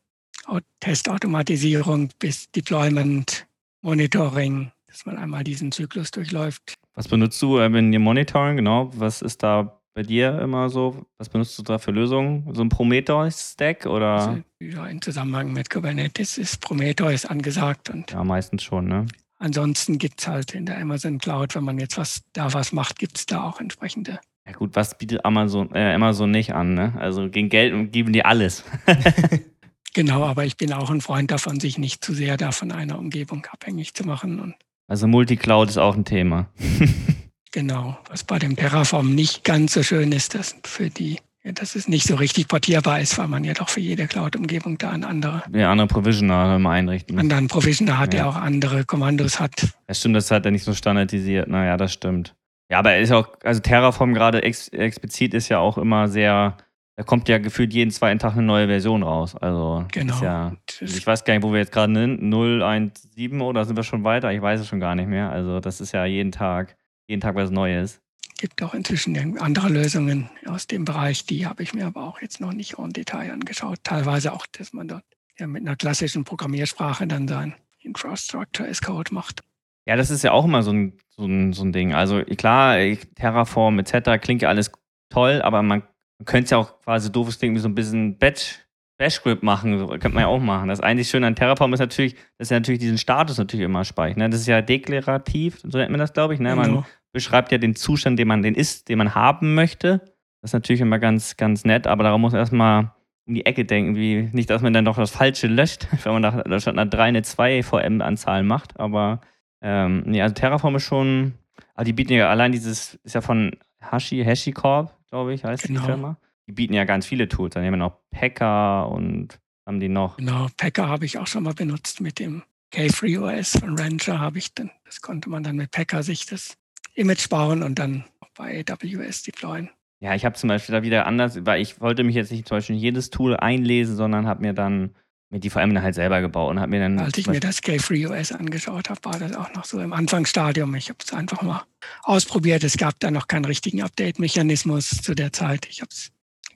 Testautomatisierung bis Deployment, Monitoring, dass man einmal diesen Zyklus durchläuft.
Was benutzt du äh, in dem Monitoring? Genau, was ist da bei dir immer so? Was benutzt du da für Lösungen? So ein Prometheus-Stack oder? Also,
ja, in Zusammenhang mit Kubernetes ist Prometheus angesagt und.
Ja, meistens schon, ne?
Ansonsten gibt es halt in der Amazon Cloud, wenn man jetzt was da was macht, gibt es da auch entsprechende.
Ja gut, was bietet Amazon, äh, Amazon nicht an, ne? Also gegen Geld geben die alles.
Genau, aber ich bin auch ein Freund davon, sich nicht zu sehr da von einer Umgebung abhängig zu machen. Und
also Multicloud ist auch ein Thema.
genau, was bei dem Terraform nicht ganz so schön ist, dass für die ja, dass es nicht so richtig portierbar ist, weil man ja doch für jede Cloud-Umgebung da eine andere.
Ja, andere Provisioner einrichten.
Anderen Provisioner hat, ja. der auch andere Kommandos hat.
Ja, stimmt, das hat er nicht so standardisiert. Naja, das stimmt. Ja, aber er ist auch, also Terraform gerade ex explizit ist ja auch immer sehr da kommt ja gefühlt jeden zweiten Tag eine neue Version raus. Also
genau.
Ja, ich weiß gar nicht, wo wir jetzt gerade sind. 017 oder sind wir schon weiter? Ich weiß es schon gar nicht mehr. Also das ist ja jeden Tag, jeden Tag was Neues.
Es gibt auch inzwischen andere Lösungen aus dem Bereich, die habe ich mir aber auch jetzt noch nicht en Detail angeschaut. Teilweise auch, dass man dort ja mit einer klassischen Programmiersprache dann sein Infrastructure as Code macht.
Ja, das ist ja auch immer so ein, so ein, so ein Ding. Also klar, Terraform etc. klingt ja alles toll, aber man man könnte ja auch quasi doofes Ding wie so ein bisschen Batch, Bash-Script machen, so, könnte man ja auch machen. Das eigentlich Schöne an Terraform ist natürlich, dass er natürlich diesen Status natürlich immer speichert. Ne? Das ist ja deklarativ, so nennt man das, glaube ich. Ne? Man genau. beschreibt ja den Zustand, den man den ist, den man haben möchte. Das ist natürlich immer ganz, ganz nett, aber darauf muss man erstmal um die Ecke denken, wie nicht, dass man dann doch das Falsche löscht, wenn man da statt einer 3 eine 2 VM-Anzahl macht. Aber ähm, nee, also Terraform ist schon, aber die bieten ja allein dieses, ist ja von Hashi, HashiCorp, glaube ich, heißt genau. die Firma. Die bieten ja ganz viele Tools. Dann haben wir noch Packer und haben die noch.
Genau, Packer habe ich auch schon mal benutzt mit dem K3OS von Rancher habe ich dann, das konnte man dann mit Packer sich das Image bauen und dann bei AWS deployen.
Ja, ich habe zum Beispiel da wieder anders, weil ich wollte mich jetzt nicht zum Beispiel in jedes Tool einlesen, sondern habe mir dann mit die VM halt selber gebaut und habe mir dann.
Als ich mir das K3OS angeschaut habe, war das auch noch so im Anfangsstadium. Ich habe es einfach mal ausprobiert. Es gab da noch keinen richtigen Update-Mechanismus zu der Zeit. Ich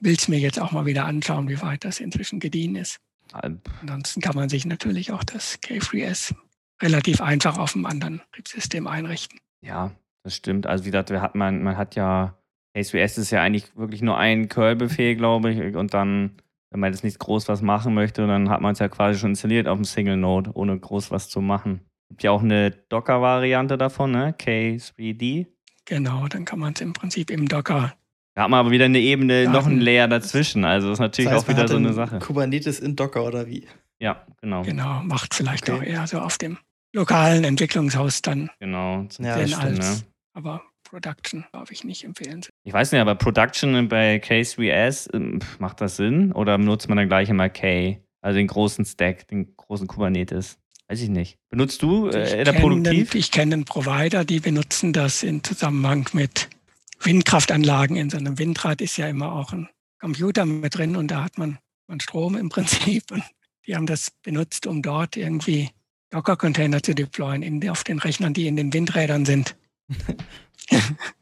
will es mir jetzt auch mal wieder anschauen, wie weit das inzwischen gediehen ist. Ansonsten kann man sich natürlich auch das K3S relativ einfach auf einem anderen Betriebssystem einrichten.
Ja, das stimmt. Also wie gesagt, hat man, man hat ja, K3S ist ja eigentlich wirklich nur ein Curl-Befehl, glaube ich, und dann wenn man jetzt nicht groß was machen möchte, dann hat man es ja quasi schon installiert auf dem Single Node, ohne groß was zu machen. Gibt ja auch eine Docker-Variante davon, ne? K3D.
Genau, dann kann man es im Prinzip im Docker.
Da hat man aber wieder eine Ebene, Daten. noch ein Layer dazwischen. Also das ist natürlich das heißt, auch wieder so eine Sache.
Kubernetes in Docker oder wie?
Ja, genau.
Genau, macht vielleicht okay. auch eher so auf dem lokalen Entwicklungshaus dann.
Genau,
ja, als, stimmt, ne? Aber Production darf ich nicht empfehlen.
Ich weiß nicht, aber Production bei K3S, ähm, macht das Sinn? Oder benutzt man dann gleich immer K? Also den großen Stack, den großen Kubernetes? Weiß ich nicht. Benutzt du äh, der Produktiv?
ich kenne einen Provider, die benutzen das in Zusammenhang mit Windkraftanlagen. In so einem Windrad ist ja immer auch ein Computer mit drin und da hat man, man Strom im Prinzip. Und die haben das benutzt, um dort irgendwie Docker-Container zu deployen in, auf den Rechnern, die in den Windrädern sind.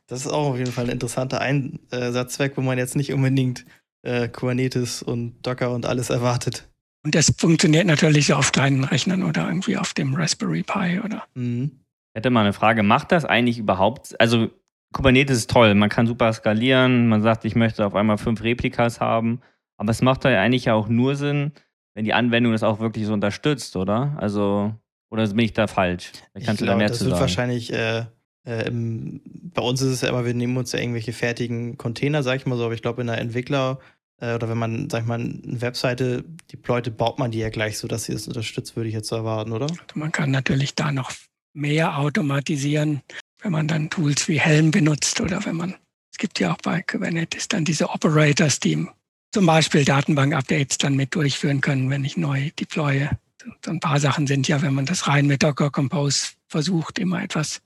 Das ist auch auf jeden Fall ein interessanter Einsatzzweck, wo man jetzt nicht unbedingt äh, Kubernetes und Docker und alles erwartet.
Und das funktioniert natürlich auf kleinen Rechnern oder irgendwie auf dem Raspberry Pi oder.
Mhm. Ich hätte mal eine Frage, macht das eigentlich überhaupt, also Kubernetes ist toll, man kann super skalieren, man sagt, ich möchte auf einmal fünf Replikas haben, aber es macht da eigentlich auch nur Sinn, wenn die Anwendung das auch wirklich so unterstützt, oder? Also, oder bin ich da falsch?
Da kannst ich du da mehr das zu wird sagen. wahrscheinlich äh, äh, im, bei uns ist es ja immer, wir nehmen uns ja irgendwelche fertigen Container, sag ich mal so, aber ich glaube, in der Entwickler- äh, oder wenn man, sag ich mal, eine Webseite deployte, baut man die ja gleich so, dass sie es unterstützt, würde ich jetzt erwarten, oder? Also
man kann natürlich da noch mehr automatisieren, wenn man dann Tools wie Helm benutzt oder wenn man, es gibt ja auch bei Kubernetes dann diese Operators, die zum Beispiel Datenbank-Updates dann mit durchführen können, wenn ich neu deploye. So ein paar Sachen sind ja, wenn man das rein mit Docker Compose versucht, immer etwas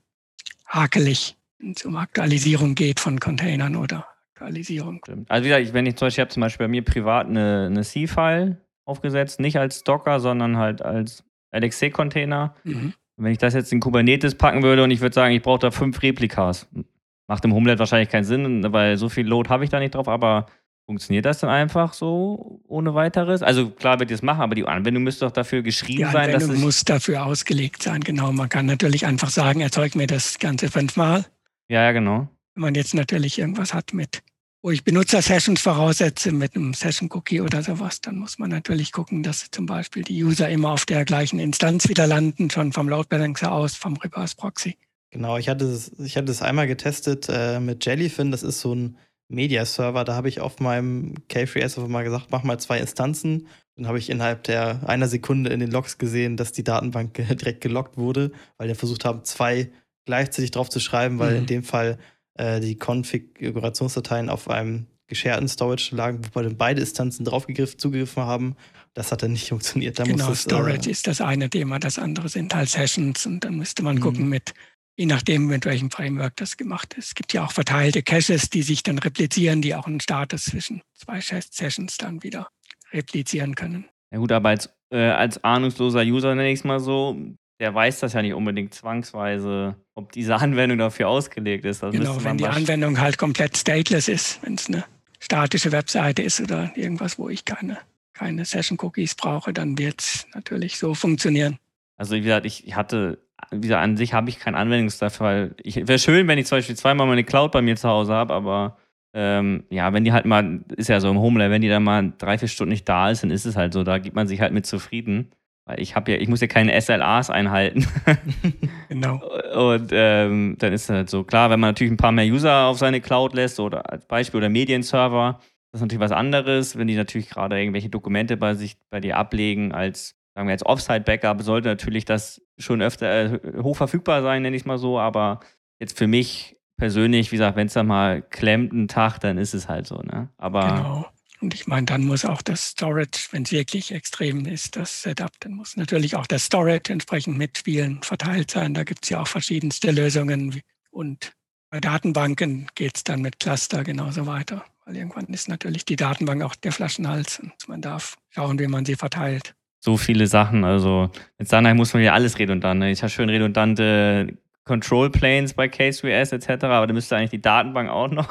hakelig, wenn es um Aktualisierung geht von Containern oder Aktualisierung.
Also wie gesagt, wenn ich zum Beispiel, ich habe zum Beispiel bei mir privat eine, eine C-File aufgesetzt, nicht als Docker, sondern halt als LXC-Container. Mhm. Wenn ich das jetzt in Kubernetes packen würde und ich würde sagen, ich brauche da fünf Replikas, macht im Homelet wahrscheinlich keinen Sinn, weil so viel Load habe ich da nicht drauf, aber Funktioniert das dann einfach so ohne weiteres? Also klar wird ihr es machen, aber die Anwendung müsste doch dafür geschrieben sein.
Die Anwendung muss dafür ausgelegt sein, genau. Man kann natürlich einfach sagen, erzeug mir das Ganze fünfmal.
Ja, ja, genau.
Wenn man jetzt natürlich irgendwas hat mit, wo ich Benutzer-Sessions voraussetze mit einem Session-Cookie oder sowas, dann muss man natürlich gucken, dass zum Beispiel die User immer auf der gleichen Instanz wieder landen, schon vom Load Balancer aus, vom Reverse Proxy.
Genau, ich hatte es, ich hatte es einmal getestet äh, mit Jellyfin. Das ist so ein Media-Server, da habe ich auf meinem K3S einfach mal gesagt, mach mal zwei Instanzen. Dann habe ich innerhalb der einer Sekunde in den Logs gesehen, dass die Datenbank direkt gelockt wurde, weil wir versucht haben, zwei gleichzeitig drauf zu schreiben, weil mhm. in dem Fall äh, die Konfigurationsdateien auf einem gescherten Storage lagen, wo dann beide Instanzen draufgegriffen, zugegriffen haben. Das hat dann nicht funktioniert. Da
genau, es, Storage äh, ist das eine Thema, das andere sind halt Sessions und dann müsste man mhm. gucken mit je nachdem, mit welchem Framework das gemacht ist. Es gibt ja auch verteilte Caches, die sich dann replizieren, die auch einen Status zwischen zwei Sessions dann wieder replizieren können.
Ja gut, aber als, äh, als ahnungsloser User nenne ich es mal so, der weiß das ja nicht unbedingt zwangsweise, ob diese Anwendung dafür ausgelegt ist.
Das genau, wenn die Anwendung halt komplett stateless ist, wenn es eine statische Webseite ist oder irgendwas, wo ich keine, keine Session-Cookies brauche, dann wird es natürlich so funktionieren.
Also wie gesagt, ich hatte wieder an sich habe ich keinen Anwendungsfall. Wäre schön, wenn ich zum Beispiel zweimal meine Cloud bei mir zu Hause habe, aber ähm, ja, wenn die halt mal, ist ja so im Homeland, wenn die dann mal drei, vier Stunden nicht da ist, dann ist es halt so, da gibt man sich halt mit zufrieden. Weil ich habe ja, ich muss ja keine SLAs einhalten.
genau.
Und ähm, dann ist es halt so, klar, wenn man natürlich ein paar mehr User auf seine Cloud lässt oder als Beispiel oder Medienserver, das ist natürlich was anderes, wenn die natürlich gerade irgendwelche Dokumente bei sich bei dir ablegen als sagen wir jetzt Offsite-Backup, sollte natürlich das schon öfter äh, hoch verfügbar sein, nenne ich es mal so, aber jetzt für mich persönlich, wie gesagt, wenn es dann mal klemmt einen Tag, dann ist es halt so, ne? Aber
genau. Und ich meine, dann muss auch das Storage, wenn es wirklich extrem ist, das Setup, dann muss natürlich auch das Storage entsprechend mitspielen, verteilt sein. Da gibt es ja auch verschiedenste Lösungen und Bei Datenbanken geht es dann mit Cluster genauso weiter, weil irgendwann ist natürlich die Datenbank auch der Flaschenhals und man darf schauen, wie man sie verteilt.
So viele Sachen, also mit Sunlight muss man ja alles redundant. Ne? Ich habe schön redundante Control Planes bei K3S etc., aber da müsste eigentlich die Datenbank auch noch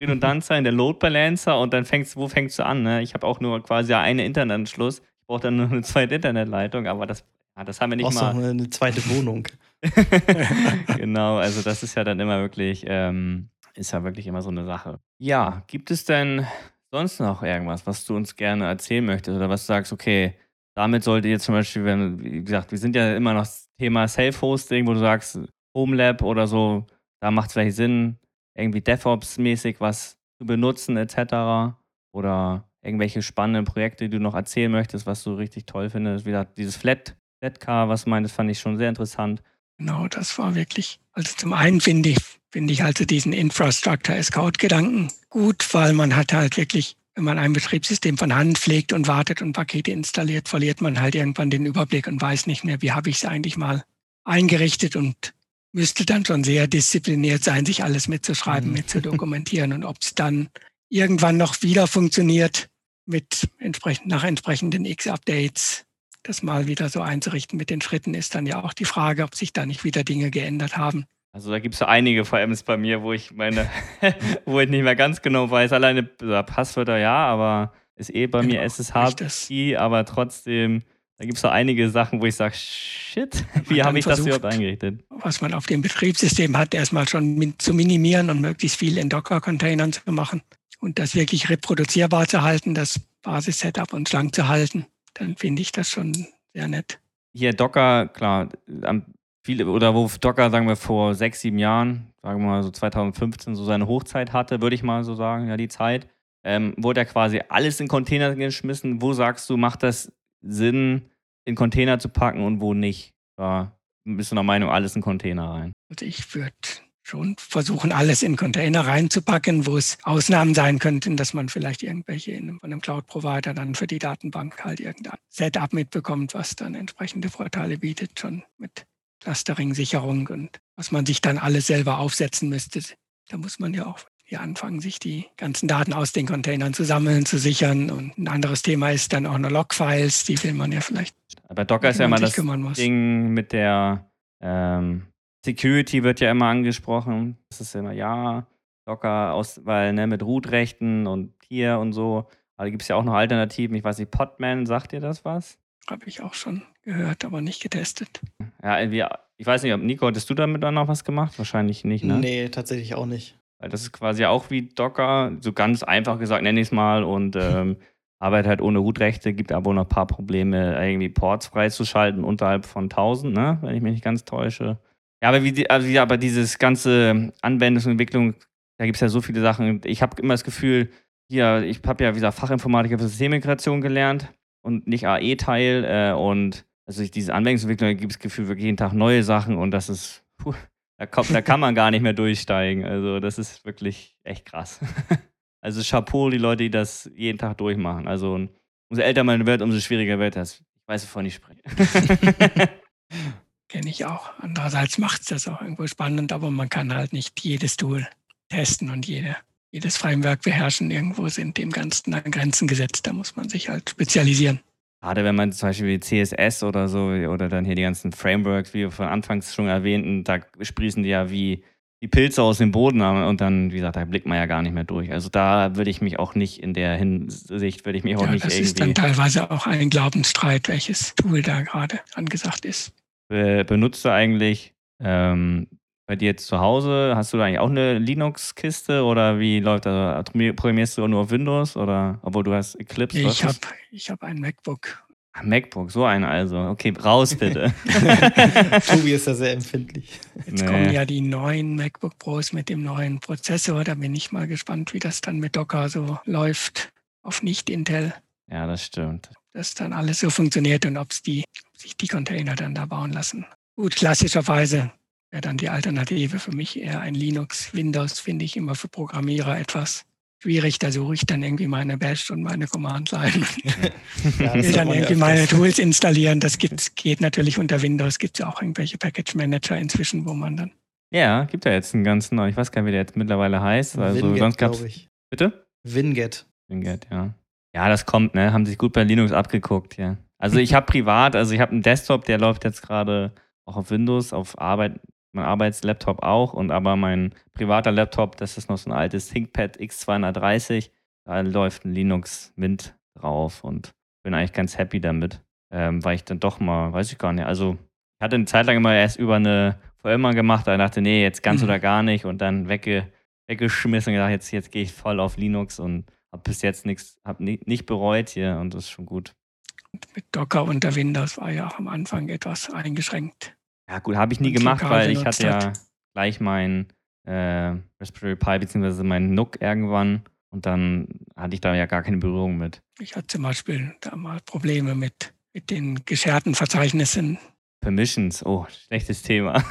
redundant sein, der Load Balancer und dann fängst wo fängst du an? Ne? Ich habe auch nur quasi einen Internetanschluss. Ich brauche dann nur eine zweite Internetleitung, aber das, ja, das haben wir nicht Brauchst mal.
Auch eine zweite Wohnung.
genau, also das ist ja dann immer wirklich, ähm, ist ja wirklich immer so eine Sache. Ja, gibt es denn sonst noch irgendwas, was du uns gerne erzählen möchtest oder was du sagst, okay, damit sollte jetzt zum Beispiel, wenn, wie gesagt, wir sind ja immer noch das Thema Self-Hosting, wo du sagst, Homelab oder so, da macht es vielleicht Sinn, irgendwie DevOps-mäßig was zu benutzen etc. Oder irgendwelche spannenden Projekte, die du noch erzählen möchtest, was du richtig toll findest. Wie gesagt, dieses Flat, Flatcar, was du meinst, fand ich schon sehr interessant.
Genau, das war wirklich, also zum einen finde ich, finde ich also diesen Infrastructure as Code-Gedanken gut, weil man hat halt wirklich, wenn man ein Betriebssystem von Hand pflegt und wartet und Pakete installiert, verliert man halt irgendwann den Überblick und weiß nicht mehr, wie habe ich es eigentlich mal eingerichtet und müsste dann schon sehr diszipliniert sein, sich alles mitzuschreiben, mhm. mitzudokumentieren und ob es dann irgendwann noch wieder funktioniert mit entsprechend, nach entsprechenden X-Updates, das mal wieder so einzurichten mit den Schritten, ist dann ja auch die Frage, ob sich da nicht wieder Dinge geändert haben.
Also da gibt es so einige VMs bei mir, wo ich meine, wo ich nicht mehr ganz genau weiß, alleine Passwörter ja, aber ist eh bei genau, mir SSH, aber trotzdem da gibt es so einige Sachen, wo ich sage, shit, wie habe ich versucht, das überhaupt eingerichtet?
Was man auf dem Betriebssystem hat, erstmal schon zu minimieren und möglichst viel in Docker-Containern zu machen und das wirklich reproduzierbar zu halten, das Basis-Setup und schlank zu halten, dann finde ich das schon sehr nett.
Hier Docker, klar, viele, oder wo Docker, sagen wir, vor sechs, sieben Jahren, sagen wir mal so 2015, so seine Hochzeit hatte, würde ich mal so sagen, ja, die Zeit, ähm, wurde ja quasi alles in Container geschmissen. Wo sagst du, macht das Sinn, in Container zu packen und wo nicht? Da bist du der Meinung, alles in Container rein?
Also ich würde schon versuchen, alles in Container reinzupacken, wo es Ausnahmen sein könnten, dass man vielleicht irgendwelche in, von einem Cloud-Provider dann für die Datenbank halt irgendein Setup mitbekommt, was dann entsprechende Vorteile bietet, schon mit Clustering, Sicherung und was man sich dann alles selber aufsetzen müsste. Da muss man ja auch die anfangen, sich die ganzen Daten aus den Containern zu sammeln, zu sichern. Und ein anderes Thema ist dann auch noch Logfiles, die will man ja vielleicht.
Aber Docker ist ja immer das Ding mit der ähm, Security wird ja immer angesprochen. Das ist immer, ja, Docker aus, weil, ne, mit Root-Rechten und hier und so. Aber da gibt es ja auch noch Alternativen. Ich weiß nicht, Podman, sagt dir das was?
Habe ich auch schon gehört, aber nicht getestet.
Ja, wir, ich weiß nicht, ob Nico, hattest du damit dann noch was gemacht? Wahrscheinlich nicht, ne?
Nee, tatsächlich auch nicht.
Weil das ist quasi auch wie Docker, so ganz einfach gesagt, nenne ich es mal, und ähm, arbeitet halt ohne Root-Rechte, gibt aber noch ein paar Probleme, irgendwie Ports freizuschalten unterhalb von 1000, ne? wenn ich mich nicht ganz täusche. Ja, aber, wie, also, ja, aber dieses ganze Anwendungsentwicklung, da gibt es ja so viele Sachen. Ich habe immer das Gefühl, hier, ich habe ja, wie gesagt, Fachinformatiker für Systemmigration gelernt und nicht AE-Teil. Äh, und also diese Anwendungsentwicklung, da gibt es Gefühl wirklich jeden Tag neue Sachen und das ist, puh, da, kommt, da kann man gar nicht mehr durchsteigen. Also, das ist wirklich echt krass. Also, Chapeau, die Leute, die das jeden Tag durchmachen. Also, umso älter man wird, umso schwieriger wird das. Ich weiß, wovon ich spreche.
Kenne ich auch. Andererseits macht es das auch irgendwo spannend, aber man kann halt nicht jedes Tool testen und jede, jedes Framework beherrschen. Irgendwo sind dem Ganzen an Grenzen gesetzt. Da muss man sich halt spezialisieren.
Gerade wenn man zum Beispiel wie CSS oder so oder dann hier die ganzen Frameworks, wie wir von Anfangs schon erwähnten, da sprießen die ja wie die Pilze aus dem Boden und dann, wie gesagt, da blickt man ja gar nicht mehr durch. Also da würde ich mich auch nicht in der Hinsicht, würde ich mich auch ja, nicht das irgendwie...
Das ist dann teilweise auch ein Glaubensstreit, welches Tool da gerade angesagt ist.
benutzt du eigentlich ähm, bei dir jetzt zu Hause, hast du eigentlich auch eine Linux-Kiste oder wie läuft das? Programmierst du nur auf Windows oder obwohl du hast Eclipse?
Ich habe ich hab ein MacBook.
MacBook, so ein also. Okay, raus bitte.
Tobi ist ja sehr empfindlich.
Jetzt nee. kommen ja die neuen MacBook Pros mit dem neuen Prozessor. Da bin ich mal gespannt, wie das dann mit Docker so läuft auf Nicht-Intel.
Ja, das stimmt.
Dass dann alles so funktioniert und ob die, sich die Container dann da bauen lassen. Gut, klassischerweise wäre dann die Alternative für mich eher ein Linux. Windows finde ich immer für Programmierer etwas schwierig. Da suche ich dann irgendwie meine Bash und meine Command-Line. ja, will dann irgendwie meine Tools installieren. Das geht, geht natürlich unter Windows. Gibt es ja auch irgendwelche Package-Manager inzwischen, wo man dann
Ja, gibt ja jetzt einen ganz neuen, ich weiß gar nicht, wie der jetzt mittlerweile heißt. Also
Winget,
sonst gab's.
ich.
Bitte?
Winget.
Winget, ja. Ja, das kommt, ne? Haben sich gut bei Linux abgeguckt, ja. Also ich habe privat, also ich habe einen Desktop, der läuft jetzt gerade auch auf Windows, auf Arbeit, mein Arbeitslaptop auch, und aber mein privater Laptop, das ist noch so ein altes ThinkPad X230, da läuft ein Linux Mint drauf und bin eigentlich ganz happy damit, ähm, weil ich dann doch mal, weiß ich gar nicht, also ich hatte eine Zeit lang immer erst über eine VM gemacht, da dachte, nee, jetzt ganz
Mhm.
oder gar nicht und dann wegge weggeschmissen und gedacht, jetzt, jetzt gehe ich voll auf Linux und habe bis jetzt nichts, habe ni nicht bereut hier und das ist schon gut.
Mit Docker unter Windows war ja auch am Anfang etwas eingeschränkt.
Ja, gut, habe ich nie gemacht, weil ich hatte ja gleich mein äh, Raspberry Pi bzw. mein NUC irgendwann und dann hatte ich da ja gar keine Berührung mit.
Ich hatte zum Beispiel da mal Probleme mit, mit den gescherten Verzeichnissen.
Permissions, oh, schlechtes Thema.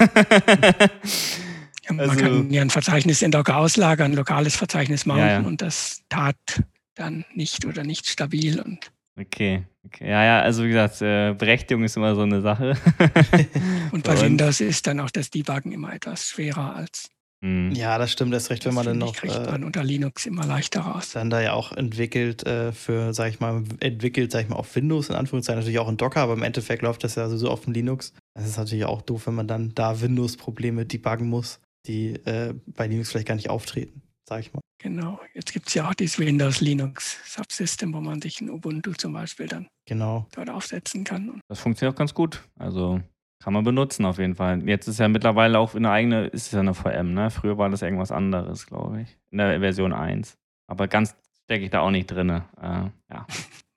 Ja, man
Also-
kann ja ein Verzeichnis in Docker auslagern, ein lokales Verzeichnis mounten
Ja, ja.
und das tat dann nicht oder nicht stabil. Und,
okay. Ja, ja, also wie gesagt, äh, Berechtigung ist immer so eine Sache.
und bei Windows ist dann auch das Debuggen immer etwas schwerer als
Hm.
Ja, das stimmt erst recht, wenn
das
man dann noch
kriegt
äh,
man unter Linux immer leichter raus.
dann da ja auch entwickelt äh, für, sag ich mal, entwickelt, sag ich mal, auf Windows in Anführungszeichen, natürlich auch in Docker, aber im Endeffekt läuft das ja sowieso auf dem Linux. Das ist natürlich auch doof, wenn man dann da Windows-Probleme debuggen muss, die äh, bei Linux vielleicht gar nicht auftreten, sag ich mal.
Genau. Jetzt gibt es ja auch dieses Windows Linux Subsystem, wo man sich ein Ubuntu zum Beispiel dann
Genau.
dort aufsetzen kann.
Das funktioniert auch ganz gut. Also kann man benutzen auf jeden Fall. Jetzt ist ja mittlerweile auch eine eigene, ist es ja eine VM, ne? Früher war das irgendwas anderes, glaube ich. In der Version 1. Aber ganz stecke ich da auch nicht drin. Äh, ja.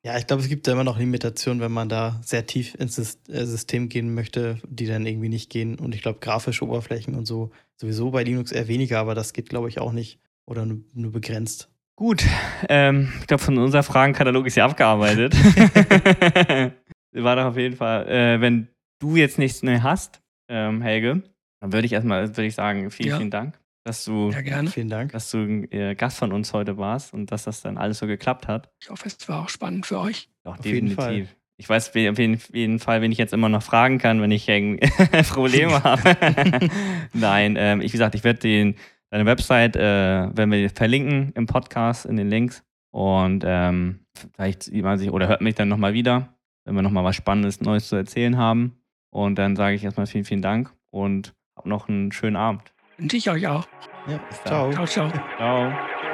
Ja, ich glaube, es gibt da immer noch Limitationen, wenn man da sehr tief ins äh, System gehen möchte, die dann irgendwie nicht gehen. Und ich glaube, grafische Oberflächen und so sowieso bei Linux eher weniger, aber das geht, glaube ich, auch nicht. Oder nur, nur begrenzt.
Gut, ähm, ich glaube, von unser Fragenkatalog ist ja abgearbeitet. War doch auf jeden Fall, äh, wenn du jetzt nichts mehr hast, ähm, Helge, dann würde ich erstmal, würde ich sagen, vielen,
Ja.
vielen Dank, dass du,
ja, gerne.
Vielen Dank.
dass du äh, Gast von uns heute warst und dass das dann alles so geklappt hat.
Ich hoffe, es war auch spannend für euch.
Doch,
Auf jeden
definitiv. Ich weiß auf jeden, jeden Fall, wen ich jetzt immer noch fragen kann, wenn ich Probleme habe. Nein, ähm, ich, wie gesagt, ich werde den deine Website, äh, wenn wir verlinken im Podcast in den Links. Und ähm, vielleicht sieht man sich oder hört mich dann nochmal wieder, wenn wir nochmal was Spannendes, Neues zu erzählen haben. Und dann sage ich erstmal vielen, vielen Dank und hab noch einen schönen Abend.
Wünsche ich euch auch.
Ja, ciao.
Ciao, ciao.
Ciao.